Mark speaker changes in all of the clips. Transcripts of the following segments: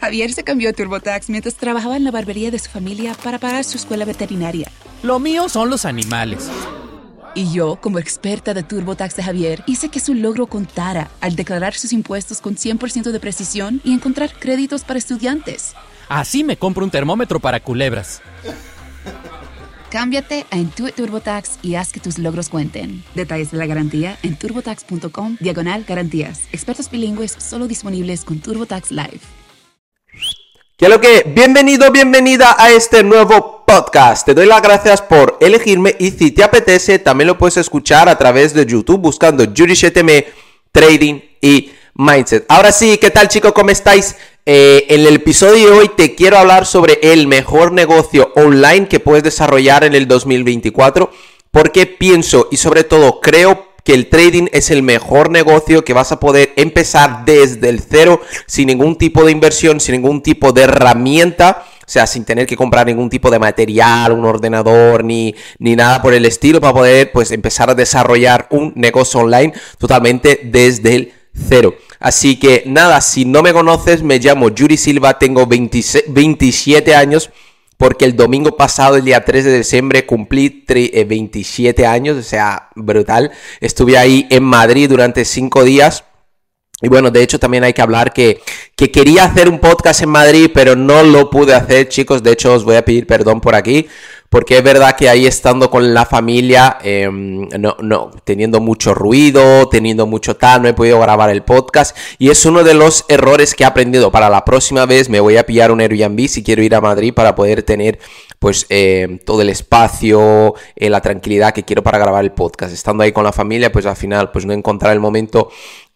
Speaker 1: Javier se cambió a TurboTax mientras trabajaba en la barbería de su familia para pagar su escuela veterinaria.
Speaker 2: Lo mío son los animales.
Speaker 1: Y yo, como experta de TurboTax de Javier, hice que su logro contara al declarar sus impuestos con 100% de precisión y encontrar créditos para estudiantes.
Speaker 2: Así me compro un termómetro para culebras.
Speaker 1: Cámbiate a Intuit TurboTax y haz que tus logros cuenten. Detalles de la garantía en turbotax.com diagonal garantías. Expertos bilingües solo disponibles con TurboTax Live.
Speaker 3: ¿Qué lo que? Bienvenido, bienvenida a este nuevo podcast. Te doy las gracias por elegirme y si te apetece también lo puedes escuchar a través de YouTube buscando JudyShtm Trading y Mindset. Ahora sí, ¿qué tal chicos? ¿Cómo estáis? Eh, en el episodio de hoy te quiero hablar sobre el mejor negocio online que puedes desarrollar en el 2024. Porque pienso y sobre todo creo que el trading es el mejor negocio que vas a poder empezar desde el cero, sin ningún tipo de inversión, sin ningún tipo de herramienta. O sea, sin tener que comprar ningún tipo de material, un ordenador, ni, ni nada por el estilo, para poder pues empezar a desarrollar un negocio online totalmente desde el cero. Así que nada, si no me conoces, me llamo Yuri Silva, tengo 27 años porque el domingo pasado, el día 3 de diciembre, cumplí 27 eh, años, o sea, brutal. Estuve ahí en Madrid durante 5 días. Y bueno, de hecho también hay que hablar que, que, quería hacer un podcast en Madrid, pero no lo pude hacer, chicos. De hecho, os voy a pedir perdón por aquí, porque es verdad que ahí estando con la familia, em, no, no, teniendo mucho ruido, teniendo mucho tal, no he podido grabar el podcast. Y es uno de los errores que he aprendido. Para la próxima vez me voy a pillar un Airbnb si quiero ir a Madrid para poder tener pues em, todo el espacio, eh, la tranquilidad que quiero para grabar el podcast. Estando ahí con la familia, pues al final pues no encontrar el momento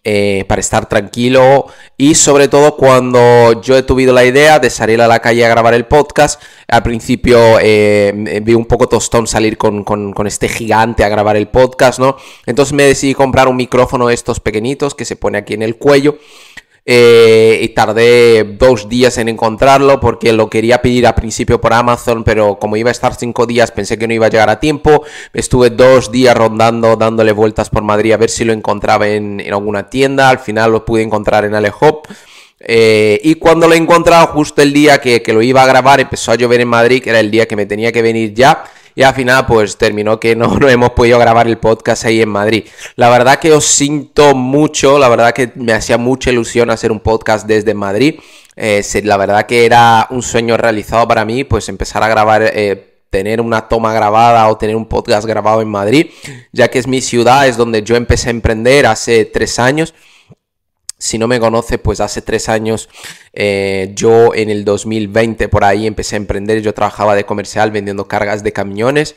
Speaker 3: eh, para estar tranquilo y sobre todo cuando yo he tuvido la idea de salir a la calle a grabar el podcast, al principio eh, vi un poco tostón salir con, con, este gigante a grabar el podcast, ¿no? Entonces me decidí comprar un micrófono estos pequeñitos que se pone aquí en el cuello eh, y tardé dos días en encontrarlo porque lo quería pedir a principio por Amazon, pero como iba a estar cinco días pensé que no iba a llegar a tiempo. Estuve dos días rondando, dándole vueltas por Madrid a ver si lo encontraba en, alguna tienda. Al final lo pude encontrar en Alehop. Eh, y cuando lo he encontrado justo el día que, que lo iba a grabar, empezó a llover en Madrid, que era el día que me tenía que venir ya y al final pues terminó que no, no hemos podido grabar el podcast ahí en Madrid. La verdad que os siento mucho, la verdad que me hacía mucha ilusión hacer un podcast desde Madrid. Eh, la verdad que era un sueño realizado para mí, pues empezar a grabar, eh, tener una toma grabada o tener un podcast grabado en Madrid, ya que es mi ciudad, es donde yo empecé a emprender hace tres años. Si no me conoce, pues hace tres años eh, yo en el 2020 por ahí empecé a emprender. Yo trabajaba de comercial vendiendo cargas de camiones.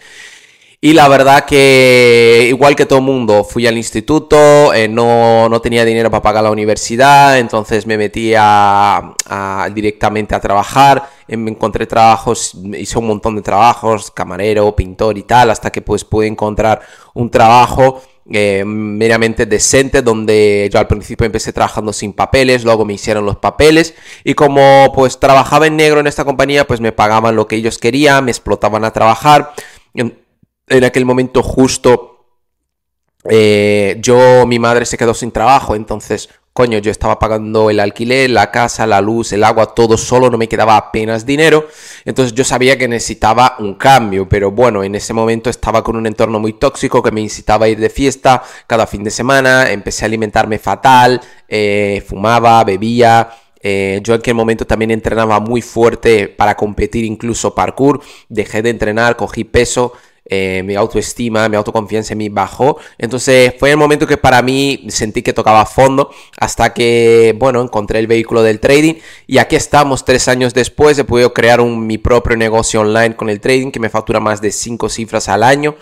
Speaker 3: Y la verdad que, igual que todo mundo, fui al instituto, eh, no, no, tenía dinero para pagar la universidad, entonces me metí a, directamente a trabajar, me encontré trabajos, hice un montón de trabajos, camarero, pintor y tal, hasta que pues pude encontrar un trabajo eh, meramente decente, donde yo al principio empecé trabajando sin papeles, luego me hicieron los papeles y como pues trabajaba en negro en esta compañía, pues me pagaban lo que ellos querían, me explotaban a trabajar. En, aquel momento justo eh, yo, mi madre se quedó sin trabajo, entonces coño, yo estaba pagando el alquiler, la casa, la luz, el agua, todo solo, no me quedaba apenas dinero. Entonces yo sabía que necesitaba un cambio, pero bueno, en ese momento estaba con un entorno muy tóxico que me incitaba a ir de fiesta cada fin de semana, empecé a alimentarme fatal, eh, fumaba, bebía. Eh, yo en aquel momento también entrenaba muy fuerte para competir incluso parkour, dejé de entrenar, cogí peso, eh, mi autoestima, mi autoconfianza en mí bajó. Entonces fue el momento que para mí sentí que tocaba fondo hasta que, bueno, encontré el vehículo del trading y aquí estamos tres años después. He podido crear un, mi propio negocio online con el trading que me factura más de cinco cifras al año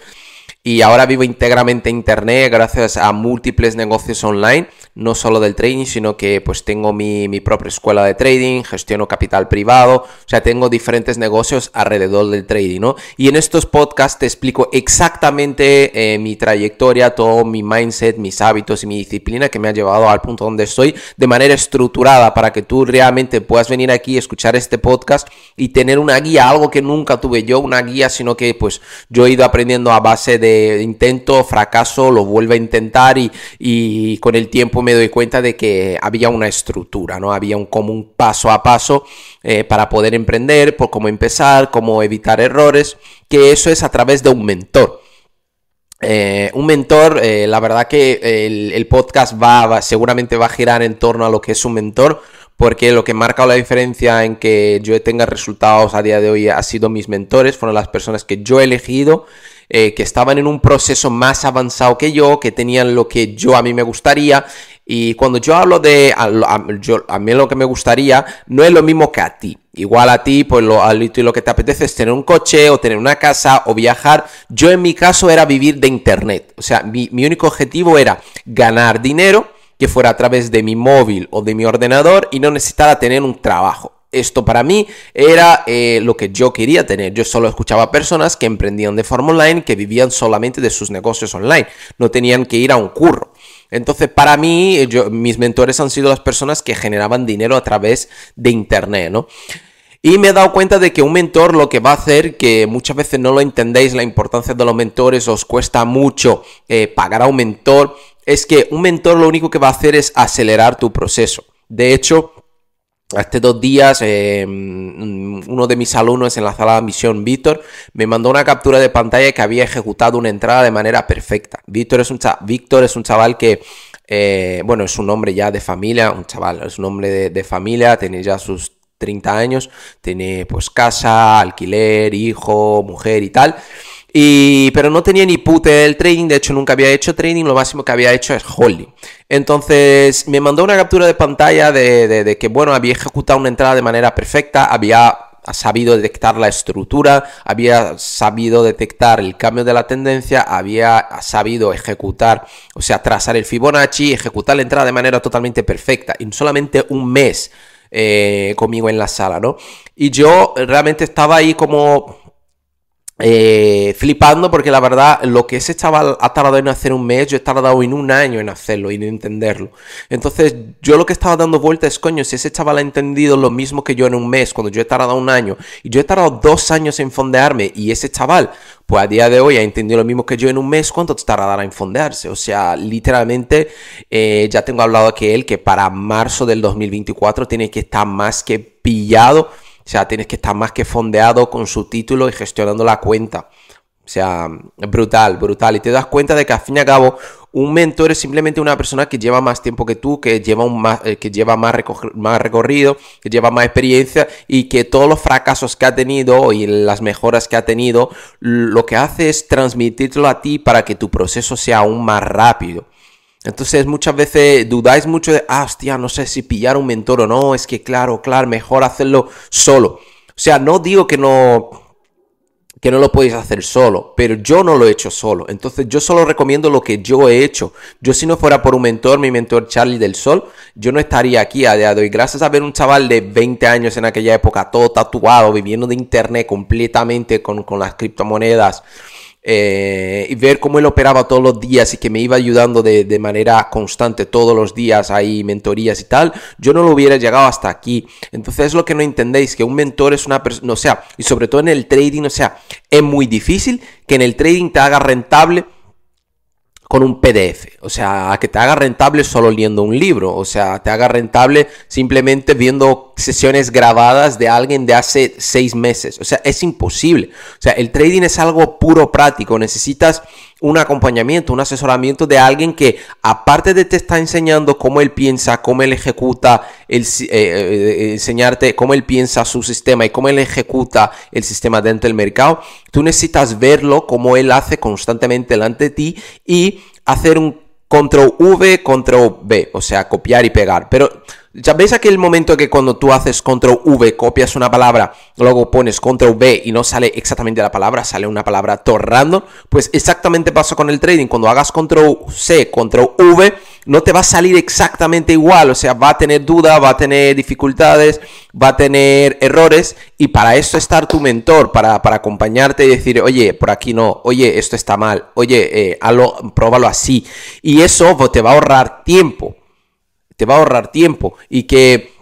Speaker 3: y ahora vivo íntegramente en internet gracias a múltiples negocios online, no solo del trading, sino que pues tengo mi, propia escuela de trading, gestiono capital privado, o sea, tengo diferentes negocios alrededor del trading, ¿no? Y en estos podcasts te explico exactamente eh, mi trayectoria, todo mi mindset, mis hábitos y mi disciplina que me ha llevado al punto donde estoy de manera estructurada para que tú realmente puedas venir aquí, escuchar este podcast y tener una guía, algo que nunca tuve yo, una guía, sino que pues yo he ido aprendiendo a base de de intento, fracaso, lo vuelvo a intentar y, y, con el tiempo me doy cuenta de que había una estructura, ¿no? Había un, como un paso a paso eh, para poder emprender, por cómo empezar, cómo evitar errores, que eso es a través de un mentor. Eh, un mentor, eh, la verdad que el, podcast va, seguramente va a girar en torno a lo que es un mentor, porque lo que marca la diferencia en que yo tenga resultados a día de hoy ha sido mis mentores, fueron las personas que yo he elegido, eh, que estaban en un proceso más avanzado que yo, que tenían lo que yo a mí me gustaría. Y cuando yo hablo de a, mí lo que me gustaría, no es lo mismo que a ti. Igual a ti, pues lo, lo que te apetece es tener un coche o tener una casa o viajar. Yo en mi caso era vivir de internet. O sea, mi, mi único objetivo era ganar dinero que fuera a través de mi móvil o de mi ordenador y no necesitara tener un trabajo. Esto para mí era eh, lo que yo quería tener. Yo solo escuchaba personas que emprendían de forma online, que vivían solamente de sus negocios online, no tenían que ir a un curro. Entonces, para mí, yo, mis mentores han sido las personas que generaban dinero a través de Internet, ¿no? Y me he dado cuenta de que un mentor lo que va a hacer, que muchas veces no lo entendéis, la importancia de los mentores, os cuesta mucho eh, pagar a un mentor, es que un mentor lo único que va a hacer es acelerar tu proceso. De hecho, Hace dos días, eh, uno de mis alumnos en la sala de misión, Víctor, me mandó una captura de pantalla que había ejecutado una entrada de manera perfecta. Víctor es un, Víctor es un chaval que, eh, bueno, es un hombre ya de familia, un chaval, es un hombre de familia, tiene ya sus 30 años, tiene pues casa, alquiler, hijo, mujer y tal. Y, pero no tenía ni pute del trading, de hecho nunca había hecho trading, lo máximo que había hecho es holding. Entonces me mandó una captura de pantalla de, que, bueno, había ejecutado una entrada de manera perfecta, había sabido detectar la estructura, había sabido detectar el cambio de la tendencia, había sabido ejecutar, o sea, trazar el Fibonacci, ejecutar la entrada de manera totalmente perfecta, en solamente un mes eh, conmigo en la sala, ¿no? Y yo realmente estaba ahí como eh, flipando porque la verdad lo que ese chaval ha tardado en hacer un mes, yo he tardado en un año en hacerlo y en entenderlo. Entonces yo lo que estaba dando vuelta es, coño, si ese chaval ha entendido lo mismo que yo en un mes, cuando yo he tardado un año, y yo he tardado dos años en fondearme, y ese chaval, pues a día de hoy ha entendido lo mismo que yo en un mes, ¿cuánto tardará en fondearse? O sea, literalmente eh, ya tengo hablado que él que para marzo del 2024 tiene que estar más que pillado o sea, tienes que estar más que fondeado con su título y gestionando la cuenta. O sea, brutal, brutal. Y te das cuenta de que al fin y al cabo un mentor es simplemente una persona que lleva más tiempo que tú, que lleva, más, eh, que lleva más, más, recorrido, que lleva más experiencia y que todos los fracasos que ha tenido y las mejoras que ha tenido, lo que hace es transmitirlo a ti para que tu proceso sea aún más rápido. Entonces muchas veces dudáis mucho de, ah, hostia, no sé si pillar un mentor o no, es que claro, claro, mejor hacerlo solo. O sea, no digo que no que no lo podéis hacer solo, pero yo no lo he hecho solo. Entonces yo solo recomiendo lo que yo he hecho. Yo si no fuera por un mentor, mi mentor Charlie del Sol, yo no estaría aquí a día de hoy. Gracias a ver un chaval de 20 años en aquella época, todo tatuado, viviendo de internet completamente con, con las criptomonedas eh, y ver cómo él operaba todos los días y que me iba ayudando de, de, manera constante todos los días, ahí mentorías y tal, yo no lo hubiera llegado hasta aquí. Entonces es lo que no entendéis, que un mentor es una persona, o sea, y sobre todo en el trading, o sea, es muy difícil que en el trading te haga rentable con un PDF. O sea, que te haga rentable solo leyendo un libro. O sea, te haga rentable simplemente viendo sesiones grabadas de alguien de hace seis meses. O sea, es imposible. O sea, el trading es algo puro práctico. Necesitas un acompañamiento, un asesoramiento de alguien que aparte de te está enseñando cómo él piensa, cómo él ejecuta, eh, eh, enseñarte cómo él piensa su sistema y cómo él ejecuta el sistema dentro del mercado, tú necesitas verlo como él hace constantemente delante de ti y hacer un control V, control V, o sea, copiar y pegar. Pero ya veis aquel momento que cuando tú haces control V, copias una palabra, luego pones control V y no sale exactamente la palabra, sale una palabra torrando, pues exactamente pasa con el trading. Cuando hagas control C, control V, no te va a salir exactamente igual, o sea, va a tener duda, va a tener dificultades, va a tener errores y para eso estar tu mentor, para, para acompañarte y decir, oye, por aquí no, oye, esto está mal, oye, eh, pruébalo así. Y eso te va a ahorrar tiempo, te va a ahorrar tiempo y que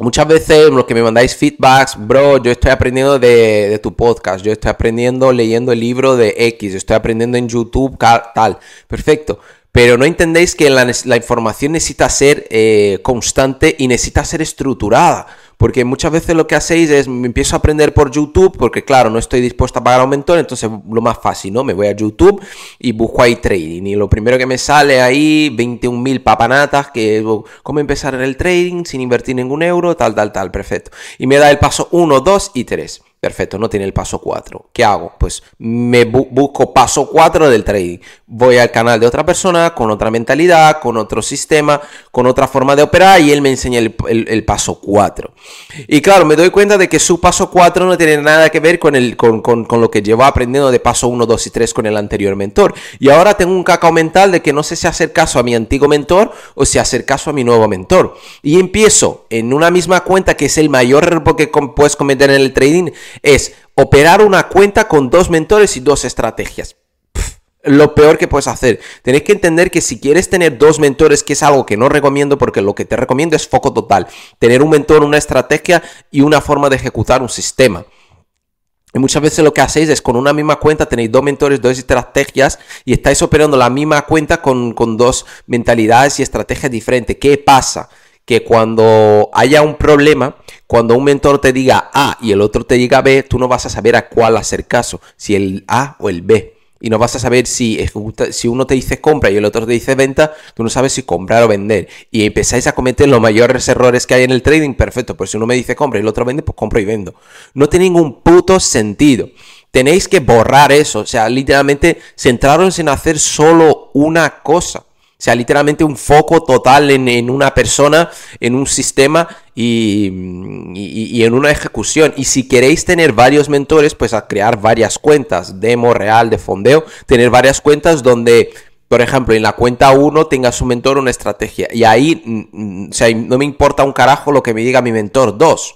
Speaker 3: Muchas veces lo que me mandáis feedbacks, bro, yo estoy aprendiendo de, tu podcast, yo estoy aprendiendo leyendo el libro de X, estoy aprendiendo en YouTube, tal. Perfecto. Pero no entendéis que la, la información necesita ser eh, constante y necesita ser estructurada. Porque muchas veces lo que hacéis es, me empiezo a aprender por YouTube, porque claro, no estoy dispuesto a pagar un mentor, entonces lo más fácil, ¿no? Me voy a YouTube y busco ahí trading. Y lo primero que me sale ahí, 21.000 papanatas, que cómo empezar en el trading sin invertir ningún euro, tal, tal, tal, perfecto. Y me da el paso 1, 2 y 3. Perfecto, no tiene el paso 4. ¿Qué hago? Pues me busco paso 4 del trading. Voy al canal de otra persona con otra mentalidad, con otro sistema, con otra forma de operar y él me enseña el, paso 4. Y claro, me doy cuenta de que su paso 4 no tiene nada que ver con, el, con, con lo que llevo aprendiendo de paso 1, 2 y 3 con el anterior mentor. Y ahora tengo un cacao mental de que no sé si hacer caso a mi antiguo mentor o si hacer caso a mi nuevo mentor. Y empiezo en una misma cuenta que es el mayor error que puedes cometer en el trading es operar una cuenta con dos mentores y dos estrategias. lo peor que puedes hacer. Tenéis que entender que si quieres tener dos mentores, que es algo que no recomiendo porque lo que te recomiendo es foco total. Tener un mentor, una estrategia y una forma de ejecutar un sistema. Y muchas veces lo que hacéis es con una misma cuenta tenéis dos mentores, dos estrategias y estáis operando la misma cuenta con, con dos mentalidades y estrategias diferentes. ¿Qué pasa? Que cuando haya un problema, cuando un mentor te diga A y el otro te diga B, tú no vas a saber a cuál hacer caso, si el A o el B. Y no vas a saber si, si uno te dice compra y el otro te dice venta, tú no sabes si comprar o vender. Y empezáis a cometer los mayores errores que hay en el trading, perfecto. Pues si uno me dice compra y el otro vende, pues compro y vendo. No tiene ningún puto sentido. Tenéis que borrar eso. O sea, literalmente centraros en hacer solo una cosa. O sea, literalmente un foco total en, una persona, en un sistema y, en una ejecución. Y si queréis tener varios mentores, pues a crear varias cuentas, demo, real, de fondeo, tener varias cuentas donde por ejemplo, en la cuenta 1 tengas un mentor, una estrategia. Y ahí, mm, mm, o sea, no me importa un carajo lo que me diga mi mentor 2.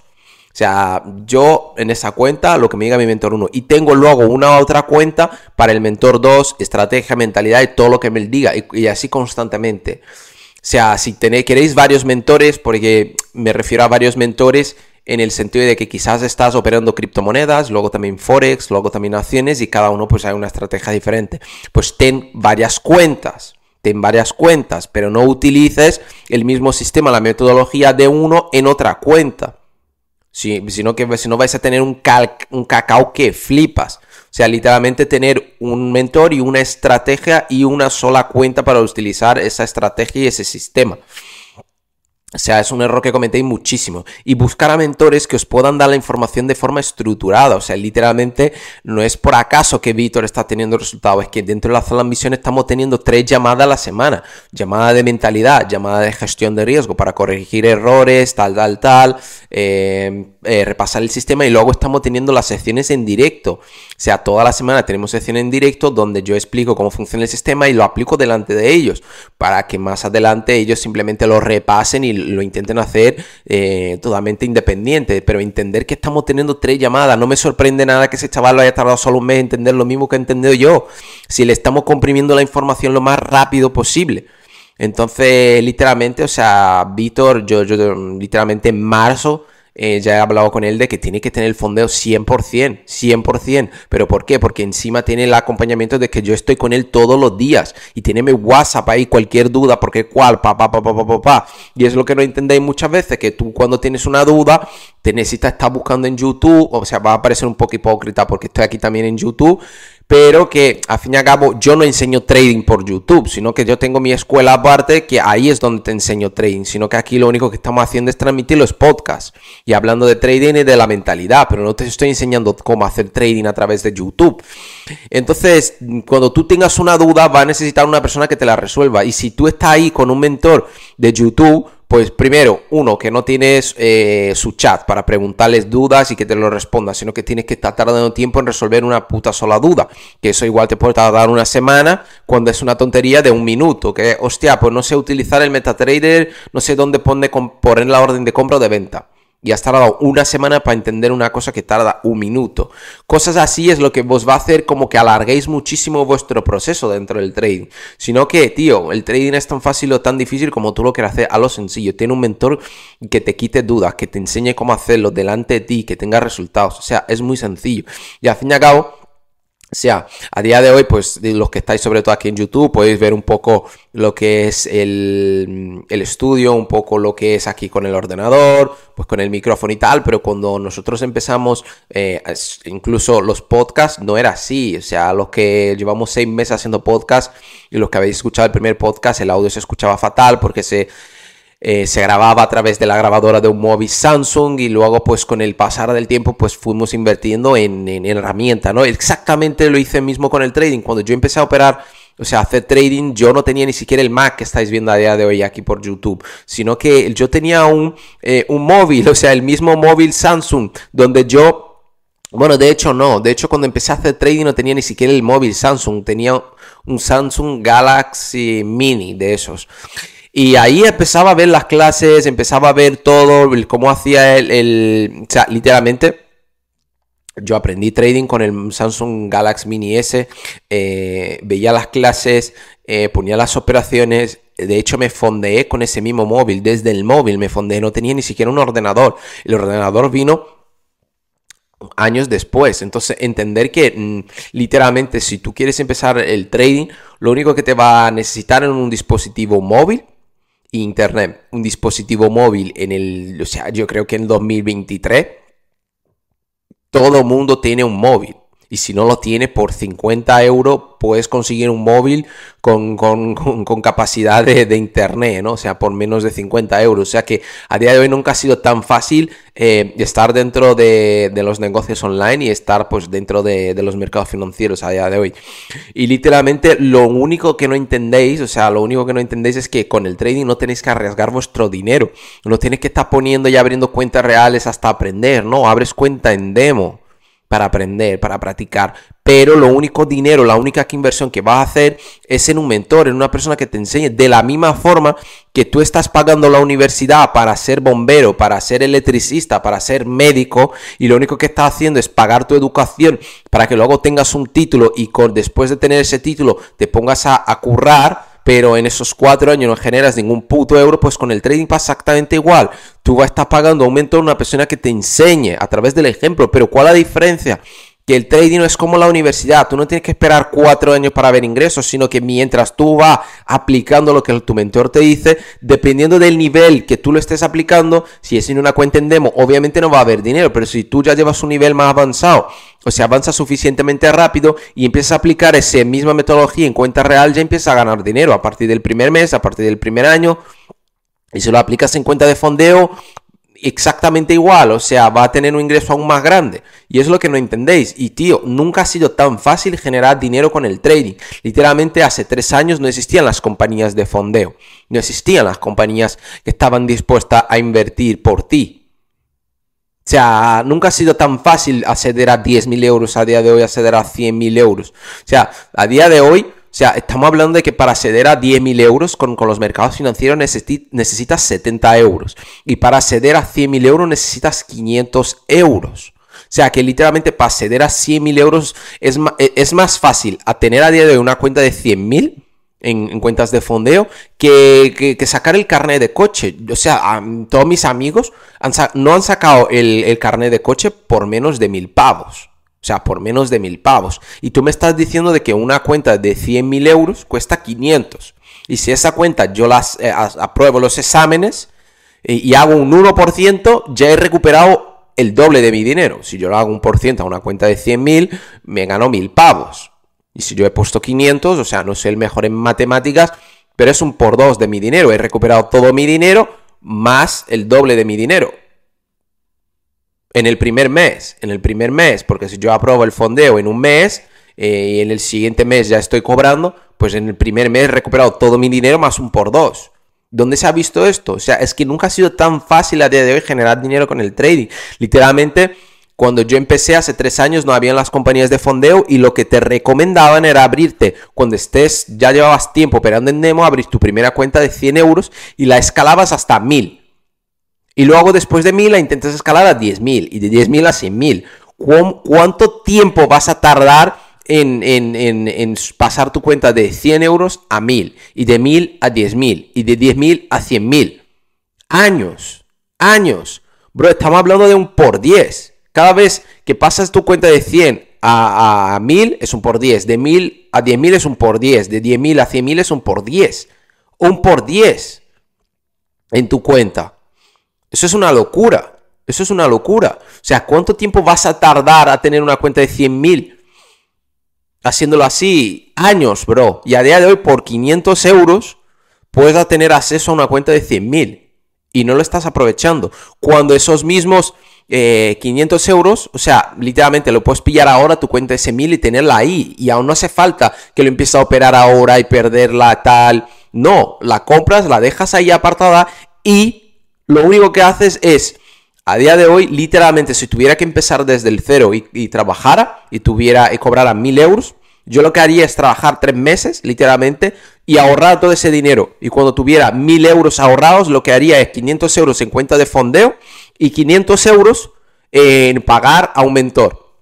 Speaker 3: O sea, yo en esa cuenta lo que me diga mi mentor 1 y tengo luego una otra cuenta para el mentor 2, estrategia, mentalidad y todo lo que me diga y, así constantemente. O sea, si tenéis, queréis varios mentores, porque me refiero a varios mentores en el sentido de que quizás estás operando criptomonedas, luego también forex, luego también acciones y cada uno pues hay una estrategia diferente. Pues ten varias cuentas ten varias cuentas, pero no utilices el mismo sistema, la metodología de uno en otra cuenta. Si, sino que si no vais a tener un, un cacao que flipas. O sea, literalmente tener un mentor y una estrategia y una sola cuenta para utilizar esa estrategia y ese sistema. O sea, es un error que cometéis muchísimo. Y buscar a mentores que os puedan dar la información de forma estructurada. O sea, literalmente no es por acaso que Víctor está teniendo resultados. Es que dentro de la zona de misión estamos teniendo tres llamadas a la semana. Llamada de mentalidad, llamada de gestión de riesgo para corregir errores, tal, tal, tal. Eh, eh, repasar el sistema y luego estamos teniendo las secciones en directo. O sea, toda la semana tenemos secciones en directo donde yo explico cómo funciona el sistema y lo aplico delante de ellos para que más adelante ellos simplemente lo repasen y lo intenten hacer eh, totalmente independiente. Pero entender que estamos teniendo tres llamadas, no me sorprende nada que ese chaval lo haya tardado solo un mes en entender lo mismo que he entendido yo. Si le estamos comprimiendo la información lo más rápido posible. Entonces, literalmente, o sea, Víctor, yo, yo literalmente en marzo eh, ya he hablado con él de que tiene que tener el fondeo 100%, 100%. ¿Pero por qué? Porque encima tiene el acompañamiento de que yo estoy con él todos los días y tiene mi WhatsApp ahí, cualquier duda, porque cuál, pa, pa, pa, pa, pa, pa, pa. Y es lo que no entendéis muchas veces, que tú cuando tienes una duda, te necesitas estar buscando en YouTube, o sea, va a parecer un poco hipócrita porque estoy aquí también en YouTube, pero que al fin y al cabo yo no enseño trading por YouTube, sino que yo tengo mi escuela aparte, que ahí es donde te enseño trading, sino que aquí lo único que estamos haciendo es transmitir los podcasts y hablando de trading y de la mentalidad, pero no te estoy enseñando cómo hacer trading a través de YouTube. Entonces, cuando tú tengas una duda, va a necesitar una persona que te la resuelva. Y si tú estás ahí con un mentor de YouTube, pues primero, uno, que no tienes eh, su chat para preguntarles dudas y que te lo responda, sino que tienes que estar tardando tiempo en resolver una puta sola duda. Que eso igual te puede tardar una semana cuando es una tontería de un minuto. Que, hostia, pues no sé utilizar el MetaTrader, no sé dónde poner la orden de compra o de venta. Y has tardado una semana para entender una cosa que tarda un minuto. Cosas así es lo que vos va a hacer como que alarguéis muchísimo vuestro proceso dentro del trading. Sino que, tío, el trading es tan fácil o tan difícil como tú lo quieras hacer a lo sencillo. Tiene un mentor que te quite dudas, que te enseñe cómo hacerlo delante de ti, que tenga resultados. O sea, es muy sencillo. Y al fin y al cabo, o sea, a día de hoy, pues los que estáis sobre todo aquí en YouTube, podéis ver un poco lo que es el, estudio, un poco lo que es aquí con el ordenador, pues con el micrófono y tal, pero cuando nosotros empezamos, eh, incluso los podcasts, no era así. O sea, los que llevamos seis meses haciendo podcast y los que habéis escuchado el primer podcast, el audio se escuchaba fatal porque se eh, se grababa a través de la grabadora de un móvil Samsung y luego pues con el pasar del tiempo pues fuimos invirtiendo en, en, herramienta, ¿no? Exactamente lo hice mismo con el trading. Cuando yo empecé a operar, o sea, hacer trading, yo no tenía ni siquiera el Mac que estáis viendo a día de hoy aquí por YouTube, sino que yo tenía un, eh, un móvil, o sea, el mismo móvil Samsung, donde yo bueno, de hecho no. De hecho, cuando empecé a hacer trading no tenía ni siquiera el móvil Samsung. Tenía un Samsung Galaxy Mini de esos. Y ahí empezaba a ver las clases, empezaba a ver todo, cómo hacía el, O sea, literalmente, yo aprendí trading con el Samsung Galaxy Mini S, eh, veía las clases, eh, ponía las operaciones, de hecho me fondeé con ese mismo móvil, desde el móvil me fondeé, no tenía ni siquiera un ordenador. El ordenador vino años después. Entonces, entender que mm, literalmente si tú quieres empezar el trading, lo único que te va a necesitar en un dispositivo móvil Internet, un dispositivo móvil en el, o sea, yo creo que en 2023 todo mundo tiene un móvil. Y si no lo tiene por 50 euros, puedes conseguir un móvil con, capacidad de, internet, ¿no? O sea, por menos de 50 euros. O sea que a día de hoy nunca ha sido tan fácil eh, estar dentro de, los negocios online y estar pues dentro de, los mercados financieros a día de hoy. Y literalmente lo único que no entendéis, o sea, lo único que no entendéis es que con el trading no tenéis que arriesgar vuestro dinero. No tienes que estar poniendo y abriendo cuentas reales hasta aprender, ¿no? Abres cuenta en demo para aprender, para practicar. Pero lo único dinero, la única inversión que vas a hacer es en un mentor, en una persona que te enseñe de la misma forma que tú estás pagando la universidad para ser bombero, para ser electricista, para ser médico y lo único que estás haciendo es pagar tu educación para que luego tengas un título y con, después de tener ese título te pongas a, a currar pero en esos cuatro años no generas ningún puto euro, pues con el trading pasa exactamente igual. Tú vas a estar pagando mentor, una persona que te enseñe a través del ejemplo, pero ¿cuál es la diferencia? Que el trading no es como la universidad, tú no tienes que esperar cuatro años para ver ingresos, sino que mientras tú vas aplicando lo que tu mentor te dice, dependiendo del nivel que tú lo estés aplicando, si es en una cuenta en demo, obviamente no va a haber dinero, pero si tú ya llevas un nivel más avanzado, o sea, avanza suficientemente rápido y empiezas a aplicar esa misma metodología en cuenta real, ya empiezas a ganar dinero a partir del primer mes, a partir del primer año. Y si lo aplicas en cuenta de fondeo, exactamente igual, o sea, va a tener un ingreso aún más grande. Y es lo que no entendéis. Y tío, nunca ha sido tan fácil generar dinero con el trading. Literalmente hace tres años no existían las compañías de fondeo. No existían las compañías que estaban dispuestas a invertir por ti. O sea, nunca ha sido tan fácil acceder a 10.000 euros a día de hoy, acceder a 100.000 euros. O sea, a día de hoy sea, estamos hablando de que para acceder a 10.000 euros con, los mercados financieros necesitas 70 euros. Y para acceder a 100.000 euros necesitas 500 euros. O sea, que literalmente para acceder a 100.000 euros es, e, es más fácil a tener a día de hoy una cuenta de 100.000 en, cuentas de fondeo que, sacar el carnet de coche. O sea, todos mis amigos no han sacado el, el carnet de coche por menos de mil pavos. O sea, por menos de mil pavos. Y tú me estás diciendo de que una cuenta de 100 mil euros cuesta 500. Y si esa cuenta yo las eh, apruebo los exámenes eh, y hago un 1%, ya he recuperado el doble de mi dinero. Si yo lo hago un por ciento a una cuenta de 100 mil, me gano mil pavos. Y si yo he puesto 500, o sea, no soy el mejor en matemáticas, pero es un por dos de mi dinero. He recuperado todo mi dinero más el doble de mi dinero en el primer mes, en el primer mes, porque si yo apruebo el fondeo en un mes eh, y en el siguiente mes ya estoy cobrando, pues en el primer mes he recuperado todo mi dinero más un por dos. ¿Dónde se ha visto esto? O sea, es que nunca ha sido tan fácil a día de hoy generar dinero con el trading. Literalmente, cuando yo empecé hace tres años no habían las compañías de fondeo y lo que te recomendaban era abrirte, cuando estés, ya llevabas tiempo operando en demo, abrir tu primera cuenta de 100 euros y la escalabas hasta 1000. Y luego después de 1000 la intentas escalar a 10.000 y de 10.000 a 100.000. ¿Cuánto tiempo vas a tardar en, en, pasar tu cuenta de 100 euros a 1000 y de 1000 a 10.000 y de 10.000 a 100.000? Años, años. Bro, estamos hablando de un por 10. Cada vez que pasas tu cuenta de 100 a, a 1000 es un por 10, de 1000 a 10.000 es un por 10, de 10.000 a 100.000 es un por 10. Un por 10 en tu cuenta. Eso es una locura. Eso es una locura. O sea, ¿cuánto tiempo vas a tardar a tener una cuenta de 100.000? Haciéndolo así, años, bro. Y a día de hoy, por 500 euros, puedes tener acceso a una cuenta de 100.000. Y no lo estás aprovechando. Cuando esos mismos 500 eh, euros, o sea, literalmente lo puedes pillar ahora tu cuenta de ese 1000 y tenerla ahí. Y aún no hace falta que lo empieces a operar ahora y perderla tal. No, la compras, la dejas ahí apartada y lo único que haces es, a día de hoy, literalmente, si tuviera que empezar desde el cero y, trabajara y tuviera y cobrara mil euros, yo lo que haría es trabajar tres meses, literalmente, y ahorrar todo ese dinero. Y cuando tuviera mil euros ahorrados, lo que haría es 500 euros en cuenta de fondeo y 500 euros en pagar a un mentor.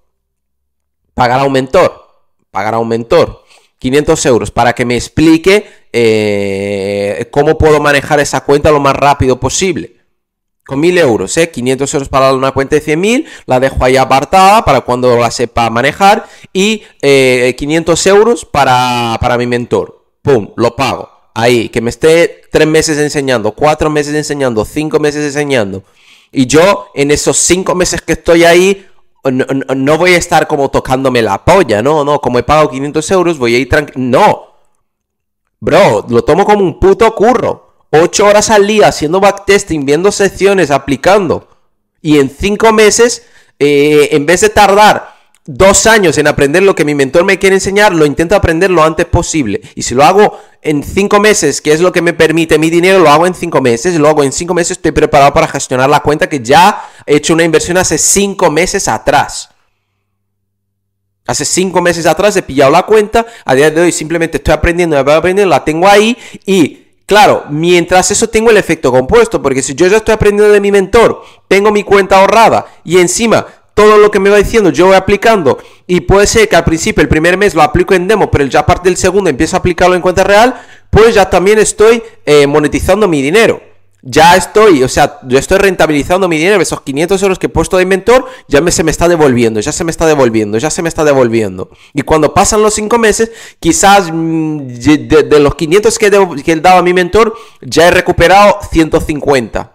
Speaker 3: Pagar a un mentor. Pagar a un mentor. 500 euros para que me explique eh, cómo puedo manejar esa cuenta lo más rápido posible. Con 1000 euros, ¿eh? 500 euros para una cuenta de 100.000, la dejo ahí apartada para cuando la sepa manejar y 500 eh, euros para, para mi mentor. ¡Pum! Lo pago. Ahí, que me esté 3 meses enseñando, 4 meses enseñando, 5 meses enseñando. Y yo en esos 5 meses que estoy ahí no, voy a estar como tocándome la polla, no, no, como he pagado 500 euros, voy a ir tranquilo. No. Bro, lo tomo como un puto curro. 8 horas al día haciendo backtesting, viendo secciones, aplicando. Y en 5 meses, eh, en vez de tardar dos años en aprender lo que mi mentor me quiere enseñar, lo intento aprender lo antes posible. Y si lo hago en cinco meses, que es lo que me permite mi dinero, lo hago en cinco meses. Lo hago en cinco meses, estoy preparado para gestionar la cuenta que ya he hecho una inversión hace cinco meses atrás. Hace cinco meses atrás he pillado la cuenta, a día de hoy simplemente estoy aprendiendo, aprendiendo, la tengo ahí y Claro, mientras eso tengo el efecto compuesto, porque si yo ya estoy aprendiendo de mi mentor, tengo mi cuenta ahorrada y encima todo lo que me va diciendo yo voy aplicando y puede ser que al principio el primer mes lo aplico en demo, pero ya a partir del segundo empiezo a aplicarlo en cuenta real, pues ya también estoy eh, monetizando mi dinero. Ya estoy, o sea, yo estoy rentabilizando mi dinero, esos 500 euros que he puesto de inventor, ya me, se me está devolviendo, ya se me está devolviendo, ya se me está devolviendo. Y cuando pasan los 5 meses, quizás mm, de, los 500 que, he dado a mi mentor, ya he recuperado 150.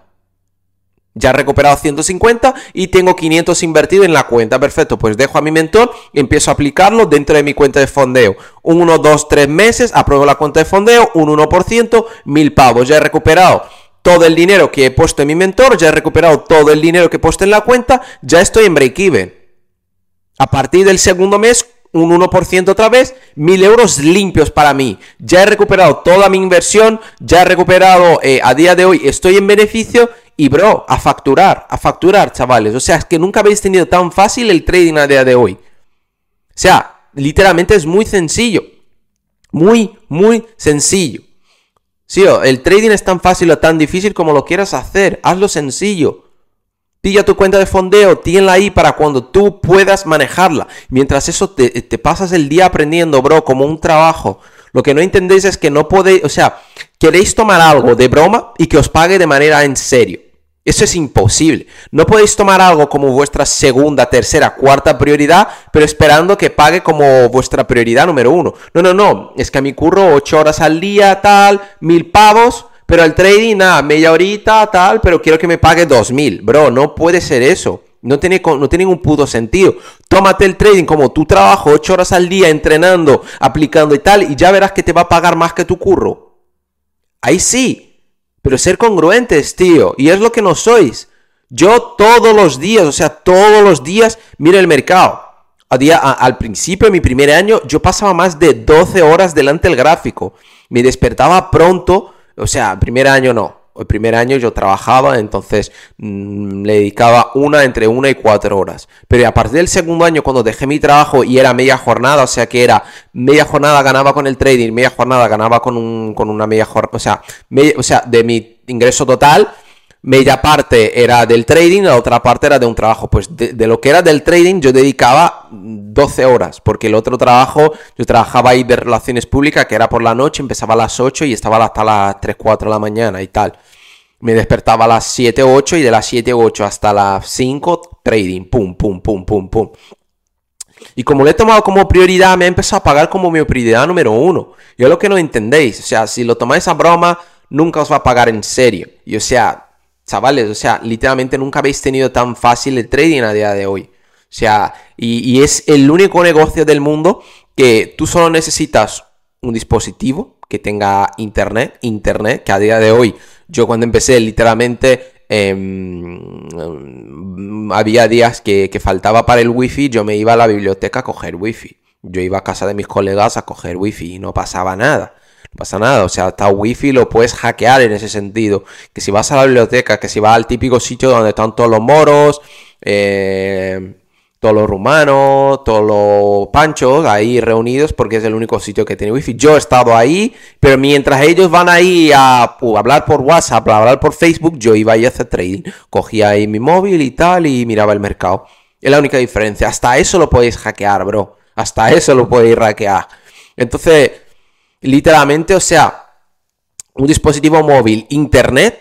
Speaker 3: Ya he recuperado 150 y tengo 500 invertido en la cuenta. Perfecto, pues dejo a mi mentor empiezo a aplicarlo dentro de mi cuenta de fondeo. Un 1, 2, 3 meses, apruebo la cuenta de fondeo, un 1%, 1000 pavos. Ya he recuperado todo el dinero que he puesto en mi mentor, ya he recuperado todo el dinero que he puesto en la cuenta, ya estoy en break-even. A partir del segundo mes, un 1% otra vez, 1000 euros limpios para mí. Ya he recuperado toda mi inversión, ya he recuperado, eh, a día de hoy estoy en beneficio y bro, a facturar, a facturar, chavales. O sea, es que nunca habéis tenido tan fácil el trading a día de hoy. O sea, literalmente es muy sencillo. Muy, muy sencillo. Sí, el trading es tan fácil o tan difícil como lo quieras hacer. Hazlo sencillo. Pilla tu cuenta de fondeo, tíenla ahí para cuando tú puedas manejarla. Mientras eso te, te pasas el día aprendiendo, bro, como un trabajo. Lo que no entendéis es que no podéis, o sea, queréis tomar algo de broma y que os pague de manera en serio. Eso es imposible. No podéis tomar algo como vuestra segunda, tercera, cuarta prioridad, pero esperando que pague como vuestra prioridad número uno. No, no, no. Es que a mi curro ocho horas al día, tal, mil pavos, pero al trading, nada, media horita, tal, pero quiero que me pague dos mil. Bro, no puede ser eso. No tiene, no tiene ningún puto sentido. Tómate el trading como tu trabajo, ocho horas al día entrenando, aplicando y tal, y ya verás que te va a pagar más que tu curro. Ahí sí, pero ser congruentes, tío. Y es lo que no sois. Yo todos los días, o sea, todos los días miro el mercado. A día, al principio de mi primer año, yo pasaba más de 12 horas delante del gráfico. Me despertaba pronto, o sea, primer año no el primer año yo trabajaba, entonces mm, le dedicaba una entre una y cuatro horas. Pero a partir del segundo año, cuando dejé mi trabajo y era media jornada, o sea que era media jornada ganaba con el trading, media jornada ganaba con, un, con una media jornada, o sea, o sea, de mi ingreso total, media parte era del trading, la otra parte era de un trabajo. Pues de, lo que era del trading yo dedicaba 12 horas, porque el otro trabajo, yo trabajaba ahí de relaciones públicas, que era por la noche, empezaba a las 8 y estaba hasta las 3, 4 de la mañana y tal. Me despertaba a las 7, 8 y de las 7, 8 hasta las 5, trading, pum, pum, pum, pum, pum. Y como lo he tomado como prioridad, me ha empezado a pagar como mi prioridad número uno. Yo lo que no entendéis, o sea, si lo tomáis a broma, nunca os va a pagar en serio. Y o sea, chavales, o sea, literalmente nunca habéis tenido tan fácil el trading a día de hoy. O sea, y, es el único negocio del mundo que tú solo necesitas un dispositivo que tenga internet, internet, que a día de hoy, yo cuando empecé literalmente eh, había días que, que, faltaba para el wifi, yo me iba a la biblioteca a coger wifi. Yo iba a casa de mis colegas a coger wifi y no pasaba nada. Pasa nada, o sea, hasta wifi lo puedes hackear en ese sentido. Que si vas a la biblioteca, que si vas al típico sitio donde están todos los moros, eh, todos los rumanos, todos los panchos ahí reunidos porque es el único sitio que tiene wifi. Yo he estado ahí, pero mientras ellos van ahí a uh, hablar por WhatsApp, a hablar por Facebook, yo iba ahí a hacer trading. Cogía ahí mi móvil y tal y miraba el mercado. Es la única diferencia. Hasta eso lo podéis hackear, bro. Hasta eso lo podéis hackear. Entonces, literalmente, o sea, un dispositivo móvil, internet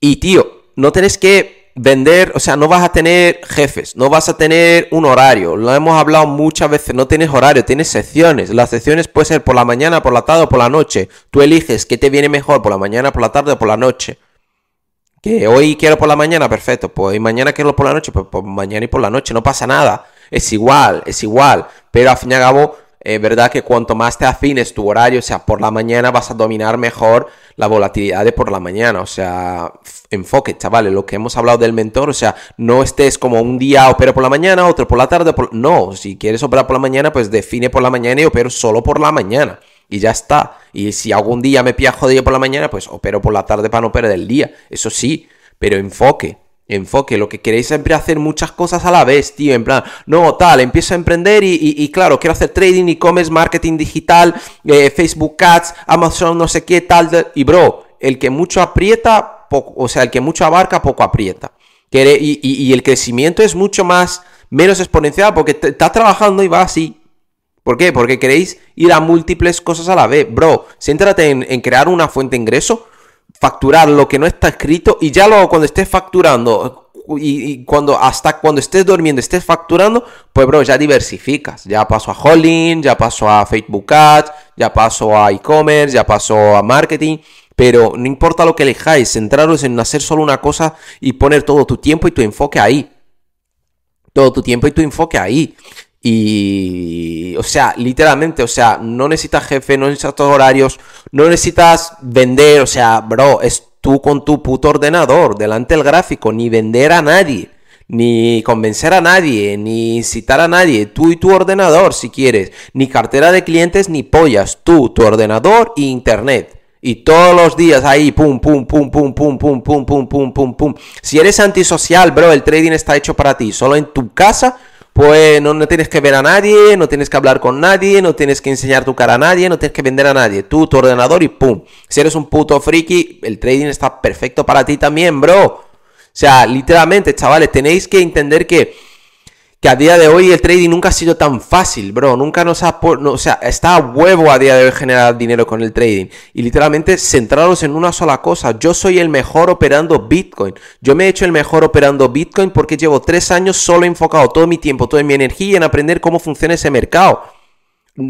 Speaker 3: y tío, no tenés que vender, o sea, no vas a tener jefes, no vas a tener un horario. Lo hemos hablado muchas veces, no tienes horario, tienes secciones. Las secciones pueden ser por la mañana, por la tarde o por la noche. Tú eliges qué te viene mejor, por la mañana, por la tarde o por la noche. Que hoy quiero por la mañana, perfecto. Pues hoy mañana quiero por la noche, pues por mañana y por la noche, no pasa nada. Es igual, es igual. Pero al fin y al cabo, es verdad que cuanto más te afines tu horario, o sea, por la mañana vas a dominar mejor la volatilidad de por la mañana. O sea, enfoque, chavales, lo que hemos hablado del mentor, o sea, no estés como un día opero por la mañana, otro por la tarde, por... no, si quieres operar por la mañana, pues define por la mañana y opero solo por la mañana. Y ya está. Y si algún día me pilla jodido por la mañana, pues opero por la tarde para no perder el día. Eso sí, pero enfoque. Enfoque, lo que queréis siempre hacer muchas cosas a la vez, tío. En plan, no, tal, empiezo a emprender y, y, claro, quiero hacer trading, e-commerce, marketing digital, eh, Facebook Ads, Amazon, no sé qué, tal. Y bro, el que mucho aprieta, o sea, el que mucho abarca, poco aprieta. Y, y, el crecimiento es mucho más, menos exponencial porque estás trabajando y va así. ¿Por qué? Porque queréis ir a múltiples cosas a la vez. Bro, céntrate en crear una fuente de ingreso facturar lo que no está escrito y ya luego cuando estés facturando y, cuando hasta cuando estés durmiendo estés facturando, pues bro, ya diversificas. Ya paso a holding, ya paso a Facebook Ads, ya paso a e-commerce, ya paso a marketing. Pero no importa lo que elijáis, centraros en hacer solo una cosa y poner todo tu tiempo y tu enfoque ahí. Todo tu tiempo y tu enfoque ahí. Y, o sea, literalmente, o sea, no necesitas jefe, no necesitas horarios, no necesitas vender, o sea, bro, es tú con tu puto ordenador, delante del gráfico, ni vender a nadie, ni convencer a nadie, ni citar a nadie, tú y tu ordenador si quieres, ni cartera de clientes, ni pollas, tú, tu ordenador e internet. Y todos los días ahí, pum, pum, pum, pum, pum, pum, pum, pum, pum, pum, pum. Si eres antisocial, bro, el trading está hecho para ti. Solo en tu casa pues no, no, tienes que ver a nadie, no tienes que hablar con nadie, no tienes que enseñar tu cara a nadie, no tienes que vender a nadie. Tú, tu ordenador y pum. Si eres un puto friki, el trading está perfecto para ti también, bro. O sea, literalmente, chavales, tenéis que entender que que a día de hoy el trading nunca ha sido tan fácil, bro. Nunca nos ha... O sea, está a huevo a día de hoy generar dinero con el trading. Y literalmente centraros en una sola cosa. Yo soy el mejor operando Bitcoin. Yo me he hecho el mejor operando Bitcoin porque llevo tres años solo enfocado todo mi tiempo, toda mi energía en aprender cómo funciona ese mercado.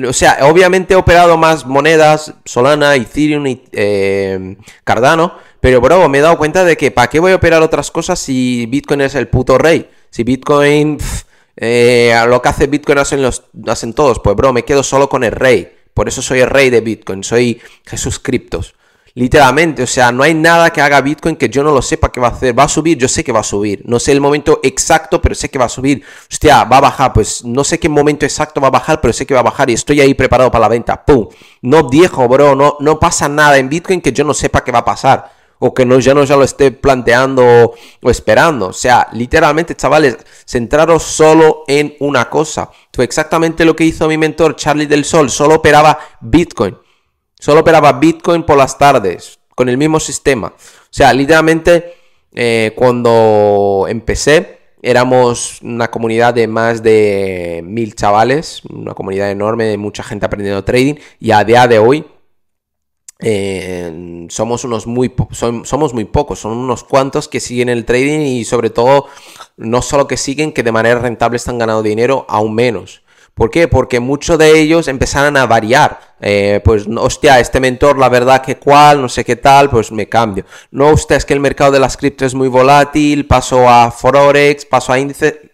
Speaker 3: O sea, obviamente he operado más monedas, Solana, Ethereum y eh, Cardano. Pero, bro, me he dado cuenta de que ¿para qué voy a operar otras cosas si Bitcoin es el puto rey? Si Bitcoin... eh, lo que hace Bitcoin hacen, hacen todos. Pues bro, me quedo solo con el rey. Por eso soy el rey de Bitcoin. Soy Jesús Criptos. Literalmente, o sea, no hay nada que haga Bitcoin que yo no lo sepa que va a hacer. Va a subir, yo sé que va a subir. No sé el momento exacto, pero sé que va a subir. Hostia, va a bajar. Pues no sé qué momento exacto va a bajar, pero sé que va a bajar y estoy ahí preparado para la venta. ¡Pum! No viejo, bro. No, no pasa nada en Bitcoin que yo no sepa que va a pasar o que no, ya no ya lo esté planteando o esperando. O sea, literalmente, chavales, centraros solo en una cosa. Fue exactamente lo que hizo mi mentor Charlie del Sol. Solo operaba Bitcoin. Solo operaba Bitcoin por las tardes. con el mismo sistema. O sea, literalmente eh, cuando empecé éramos una comunidad de más de mil chavales, una comunidad enorme de mucha gente aprendiendo trading y a día de hoy eh, somos unos muy somos muy pocos, son unos cuantos que siguen el trading y sobre todo no solo que siguen, que de manera rentable están ganando dinero, aún menos. ¿Por qué? Porque muchos de ellos empezaron a variar. Eh, pues, hostia, este mentor, la verdad que cual, no sé qué tal, pues me cambio. No, usted es que el mercado de las cripto es muy volátil, paso a Forex, paso a índice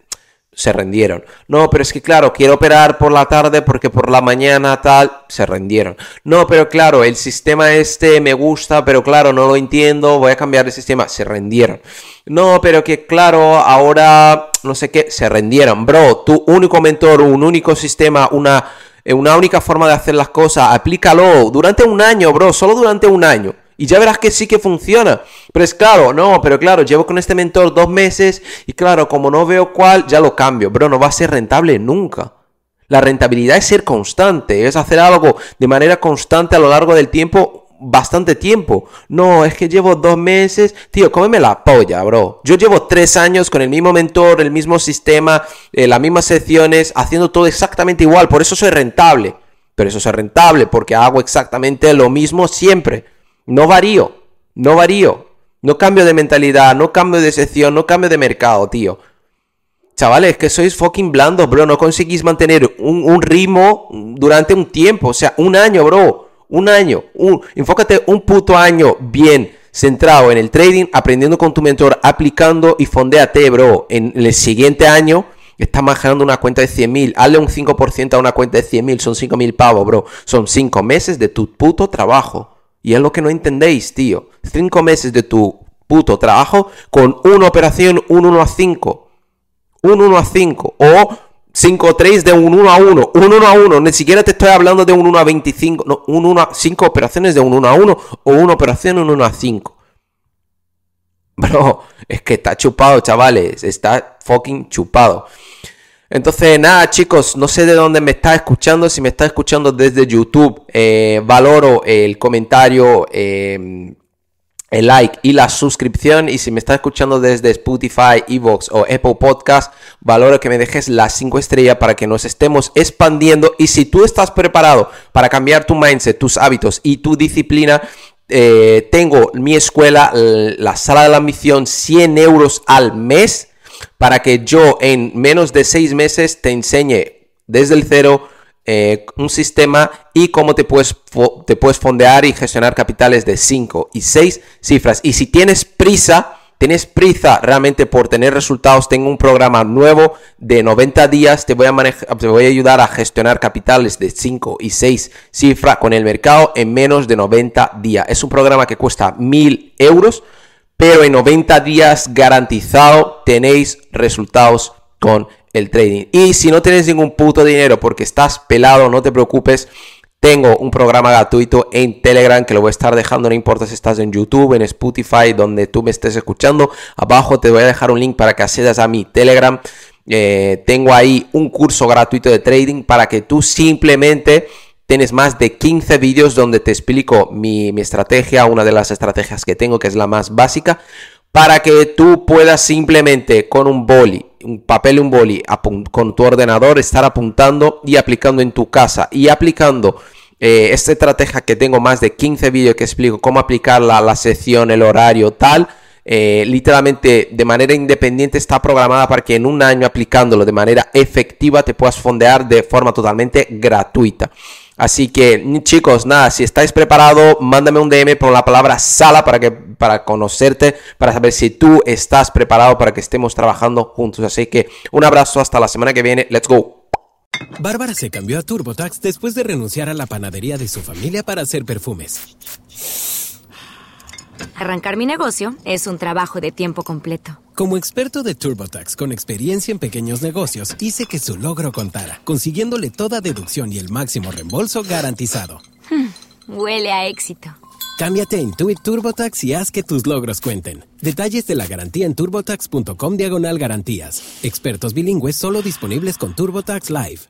Speaker 3: se rendieron. No, pero es que claro, quiero operar por la tarde porque por la mañana tal, se rendieron. No, pero claro, el sistema este me gusta, pero claro, no lo entiendo, voy a cambiar de sistema, se rendieron. No, pero que claro, ahora no sé qué, se rendieron. Bro, tu único mentor, un único sistema, una, eh, una única forma de hacer las cosas, aplícalo durante un año, bro, solo durante un año. Y ya verás que sí que funciona. Pero es claro, no, pero claro, llevo con este mentor dos meses y claro, como no veo cuál, ya lo cambio. Bro, no va a ser rentable nunca. La rentabilidad es ser constante, es hacer algo de manera constante a lo largo del tiempo, bastante tiempo. No, es que llevo dos meses. Tío, cómeme la polla, bro. Yo llevo tres años con el mismo mentor, el mismo sistema, eh, las mismas secciones, haciendo todo exactamente igual. Por eso soy rentable. Pero eso es rentable porque hago exactamente lo mismo siempre. No varío, no varío. No cambio de mentalidad, no cambio de sección, no cambio de mercado, tío. Chavales, que sois fucking blandos, bro. No conseguís mantener un, ritmo durante un tiempo. O sea, un año, bro. Un año. Un, enfócate un puto año bien centrado en el trading, aprendiendo con tu mentor, aplicando y fondeate, bro. En, el siguiente año estás manejando una cuenta de 100.000. Hazle un 5% a una cuenta de 100.000. Son 5.000 pavos, bro. Son 5 meses de tu puto trabajo. Y es lo que no entendéis, tío. Cinco meses de tu puto trabajo con una operación un 1 a 5. Un 1 a 5. O 5 3 de un 1 a 1. Un 1 a 1. Ni siquiera te estoy hablando de un 1 a 25. No, un 1 a 5 operaciones de un 1 a 1. O una operación un 1 a 5. Bro, es que está chupado, chavales. Está fucking chupado. Entonces, nada, chicos, no sé de dónde me está escuchando. Si me está escuchando desde YouTube, eh, valoro el comentario, em, el like y la suscripción. Y si me está escuchando desde Spotify, Evox o Apple Podcast, valoro que me dejes las 5 estrellas para que nos estemos expandiendo. Y si tú estás preparado para cambiar tu mindset, tus hábitos y tu disciplina, eh, tengo mi escuela, la sala de la ambición, 100 euros al mes para que yo en menos de seis meses te enseñe desde el cero eh, un sistema y cómo te puedes, te puedes fondear y gestionar capitales de 5 y 6 cifras. Y si tienes prisa, tienes prisa realmente por tener resultados, tengo un programa nuevo de 90 días, te voy a, te voy a ayudar a gestionar capitales de 5 y 6 cifras con el mercado en menos de 90 días. Es un programa que cuesta 1000 euros pero en 90 días garantizado tenéis resultados con el trading. Y si no tienes ningún puto dinero porque estás pelado, no te preocupes. Tengo un programa gratuito en Telegram que lo voy a estar dejando, no importa si estás en YouTube, en Spotify, donde tú me estés escuchando. Abajo te voy a dejar un link para que accedas a mi Telegram. Eh, tengo ahí un curso gratuito de trading para que tú simplemente Tienes más de 15 vídeos donde te explico mi, estrategia, una de las estrategias que tengo, que es la más básica, para que tú puedas simplemente con un boli, un papel y un boli, con tu ordenador, estar apuntando y aplicando en tu casa y aplicando eh, esta estrategia que tengo más de 15 vídeos que explico cómo aplicarla, la sección, el horario, tal. Eh, literalmente de manera independiente está programada para que en un año aplicándolo de manera efectiva te puedas fondear de forma totalmente gratuita. Así que chicos, nada, si estáis preparados, mándame un DM por la palabra sala para, que, para conocerte, para saber si tú estás preparado para que estemos trabajando juntos. Así que un abrazo hasta la semana que viene. Let's go.
Speaker 4: Bárbara se cambió a TurboTax después de renunciar a la panadería de su familia para hacer perfumes.
Speaker 5: Arrancar mi negocio es un trabajo de tiempo completo.
Speaker 4: Como experto de TurboTax con experiencia en pequeños negocios, hice que su logro contara, consiguiéndole toda deducción y el máximo reembolso garantizado.
Speaker 5: Hmm, huele a éxito.
Speaker 4: Cámbiate a Intuit TurboTax y haz que tus logros cuenten. Detalles de la garantía en turbotax.com diagonal garantías. Expertos bilingües solo disponibles con TurboTax Live.